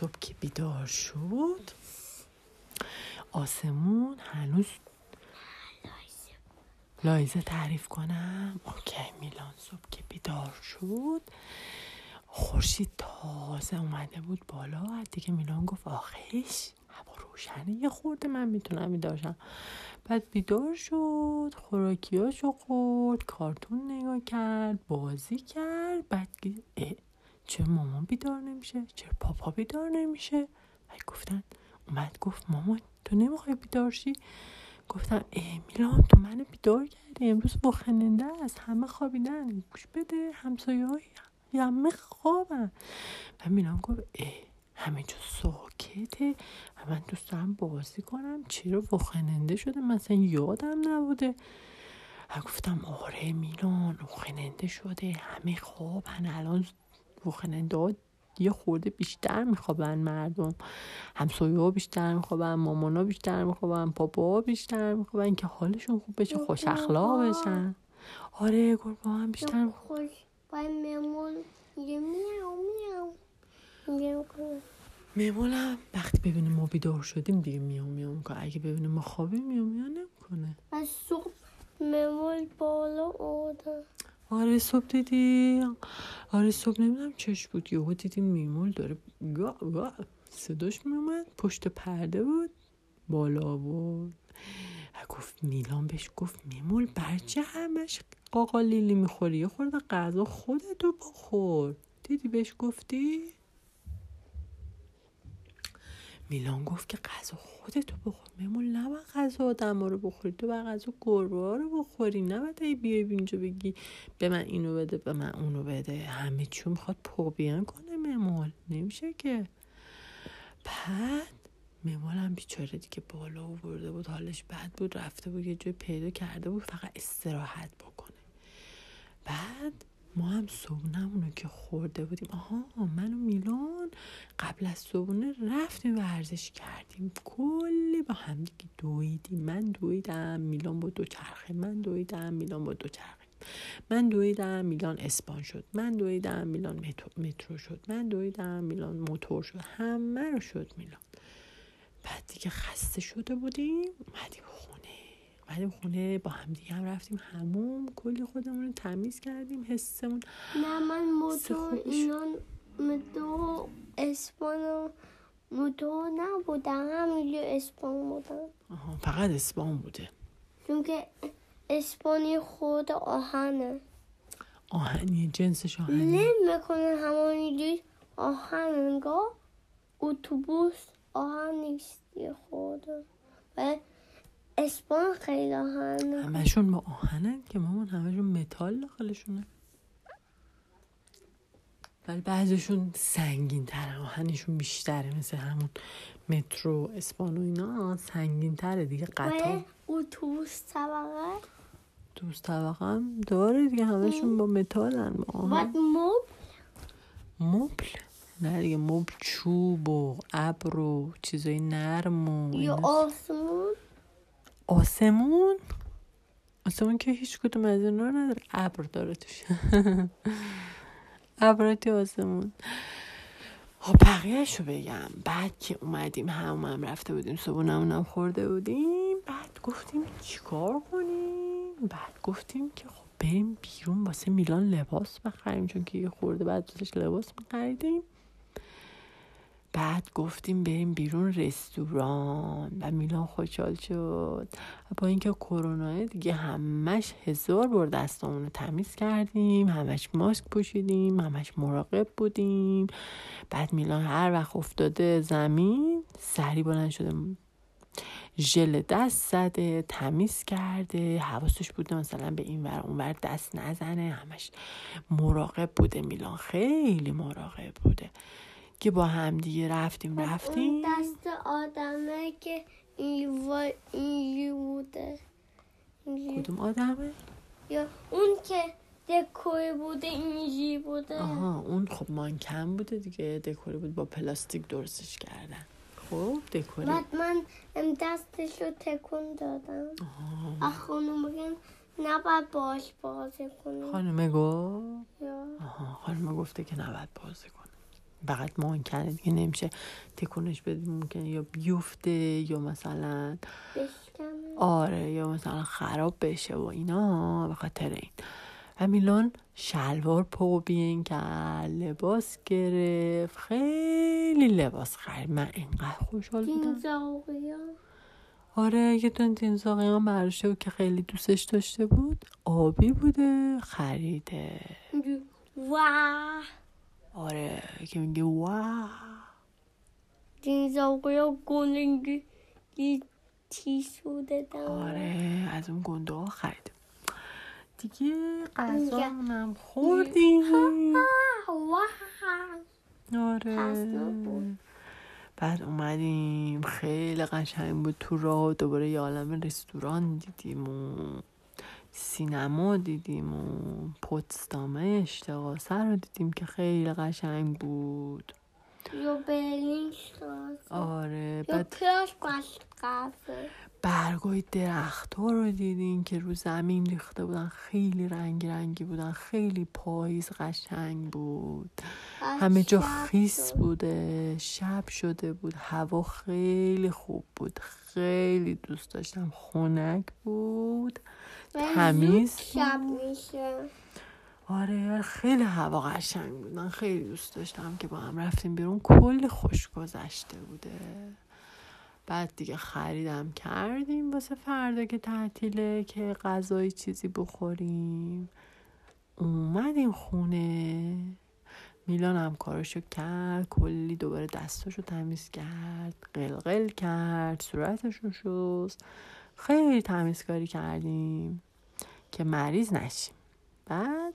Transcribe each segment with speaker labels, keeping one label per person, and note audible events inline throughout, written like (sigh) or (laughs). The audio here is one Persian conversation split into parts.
Speaker 1: صبح که بیدار شد آسمون هنوز لایزه تعریف کنم. اوکی میلان صبح که بیدار شد. خورشید تازه اومده بود بالا. دیگه میلان گفت آخیش هوا روشنه. یه خورده من می‌تونم بیدارشم بعد بیدار شد خوراکیاشو خورد کارتون نگاه کرد بازی کرد. بعد چرا مامان بیدار نمیشه؟ چرا پاپا بیدار نمیشه؟ بعد گفتن اومد گفت مامان تو نمی‌خوای بیدار شی؟ گفتم ای میلان تو منو بیدار کردی؟ امروز بخننده است همه خوابیدن. گوش بده همسایه های همه خوابن. و میلان گفت ای همه جا ساکته و من دوست دارم بازی کنم. چرا وخننده شده؟ مثلا یادم نبوده. و گفتم آره میلان وخننده شده همه خوابن. الان وخننده یه خورده بیشتر میخوابن مردم. همسایه ها بیشتر میخوابن مامانا بیشتر میخوابن پاپا بیشتر میخوابن که حالشون خوب بشه خوش اخلاق بشن. آره گربه هم بیشتر
Speaker 2: خوش. میگه میاو میاو
Speaker 1: میمون هم وقتی ببینه ما بیدار شدیم دیگه میام میام. می‌کنه اگه ببینه ما خوابیم میام. میام نمی‌کنه.
Speaker 2: از صبح میمون بالا آدم
Speaker 1: آره صبح دیدی آره صبح نمی‌دونم چش بود. یهو دیدیم میمول داره گا گا صداش میومد پشت پرده بود. بالا بود گفت میلان بهش گفت میمول برچه همش قاقا لیلی می‌خوری. یه خورده غذا خودتو بخور. دیدی بهش گفتی؟ میلان گفت که غذا خودتو بخور. میمون نباید غذا آدم رو بخوری. تو باید غذا گربه رو بخوری. نباید ای بیای اینجا بگی به من اینو بده به من اونو بده. همه چون می‌خواد پوبیان کنه میمول نمیشه که. بعد میمول هم بیچاره دیگه بالا برده بود. حالش بد بود. رفته بود یه جای پیدا کرده بود. فقط استراحت بکنه. بعد ما هم صبحونمون که خورده بودیم. آها من و میلان قبل از صبحونه رفتیم ورزش کردیم. کلی با هم دیگه دویدیم. من دویدم میلان با دو چرخه. من دویدم میلان با دو چرخه. من دویدم میلان اسپان شد. من دویدم میلان مترو شد. من دویدم میلان موتور شد. همه رو شد میلان. بعد دیگه خسته شده بودیم. اومدیم اومدیم خونه با هم دیگه هم رفتیم هموم کلی خودمون رو تمیز کردیم حسمون.
Speaker 2: نه من موتور اینا موتور اسپان موتور نبودم همینجا اسپان بودم.
Speaker 1: آها فقط اسپان بوده.
Speaker 2: چون که اسپانی خود آهنه.
Speaker 1: آهنی جنسش آهنی.
Speaker 2: نمی‌کنه همانجوری آهن انگار اتوبوس آهن نیست خود و اسپان خیلی آهن
Speaker 1: همشون با آهنن که مامان همشون متال داخلشونه. ولی بعضشون سنگین تره آهنشون بیشتره مثل همون مترو اسپان و اینا سنگین تره دیگه قطار.
Speaker 2: اتوبوس طبقه؟
Speaker 1: اتوبوس طبقه هم داره دیگه همشون با متالن با
Speaker 2: آهن. مبل؟
Speaker 1: مبل؟ نه دیگه مبل چوب و ابر و چیزای نرم و
Speaker 2: یا آسمون؟
Speaker 1: آسمون؟ آسمون که هیچ کدوم از اینا نداره. ابر داره توش. (laughs) ابراتی آسمون. ها بقیهش رو بگم. بعد که اومدیم همون هم رفته بودیم صبحونمون خورده بودیم. بعد گفتیم چیکار کنیم؟ بعد گفتیم که خب بریم بیرون واسه میلان لباس بخریم چون که یه خورده بعد دوستش لباس میخریدیم. بعد گفتیم بریم بیرون رستوران. و میلان خوشحال شد. و با اینکه کرونا دیگه همش هزار بار دستامون رو تمیز کردیم همش ماسک پوشیدیم همش مراقب بودیم. بعد میلان هر وقت افتاده زمین سری بلند شده ژل دست زده تمیز کرده. حواسش بوده مثلا به این ور اون ور دست نزنه. همش مراقب بوده میلان خیلی مراقب بوده. که با هم دیگه رفتیم رفتیم
Speaker 2: اون دست آدمه که اینجوری بوده.
Speaker 1: کدوم آدمه؟
Speaker 2: یا اون که دکوری بوده اینجوری بوده.
Speaker 1: آها اون خب مانکن بوده دیگه. دکوری بود با پلاستیک درستش کردن. خب دکوری.
Speaker 2: بعد من دستش رو تکون دادم.
Speaker 1: آها.
Speaker 2: خانم میگن نباید باش بازی کنی
Speaker 1: خانمه گفت؟ آها خانمه گفته که نباید بازی کنه فقط مانکنه دیگه نمیشه تکونش بدی ممکنه یا بیفته یا مثلا آره یا مثلا خراب بشه و اینا به خاطر این. و میلان شلوار پا بیین کرد لباس گرفت. خیلی لباس خرید من اینقدر خوشحال بودم. آره یه دونه دینزاقی هم برداشته بود که خیلی دوستش داشته بود. آبی بوده خریده.
Speaker 2: واه
Speaker 1: آره که میگه واو.
Speaker 2: دینزاقیا گلنگی چی شده دم
Speaker 1: آره از اون گنده ها خرید. دیگه غذا
Speaker 2: میگه-
Speaker 1: هم خوردیم. آره. بعد اومدیم. خیلی قشنگ بود تو راه. دوباره یه عالم رستوران دیدیم و سینما دیدیم و پوتسدامه اشتقاسه رو دیدیم که خیلی قشنگ بود.
Speaker 2: یا
Speaker 1: آره
Speaker 2: یا
Speaker 1: بعد
Speaker 2: Kirchbergstraße
Speaker 1: برگای درخت ها رو دیدین که رو زمین ریخته بودن خیلی رنگ رنگی بودن خیلی پاییز قشنگ بود. همه جا خیس. بوده شب شده بود هوا خیلی خوب بود خیلی دوست داشتم خنک بود. تمیز
Speaker 2: شب میشه
Speaker 1: آره خیلی هوا قشنگ بود. من خیلی دوست داشتم که با هم رفتیم بیرون. کلی خوش گذشته بوده. بعد دیگه خریدم کردیم واسه فردا که تعطیله که غذای چیزی بخوریم. اومدیم خونه. میلان هم کارشو کرد. کلی دوباره دستاشو تمیز کرد. قلقل کرد. صورتشو شست. خیلی تمیزکاری کردیم که مریض نشیم. بعد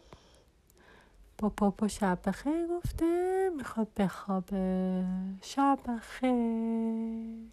Speaker 1: با پاپا شب بخیر گفته می‌خواد بخوابه. شب بخیر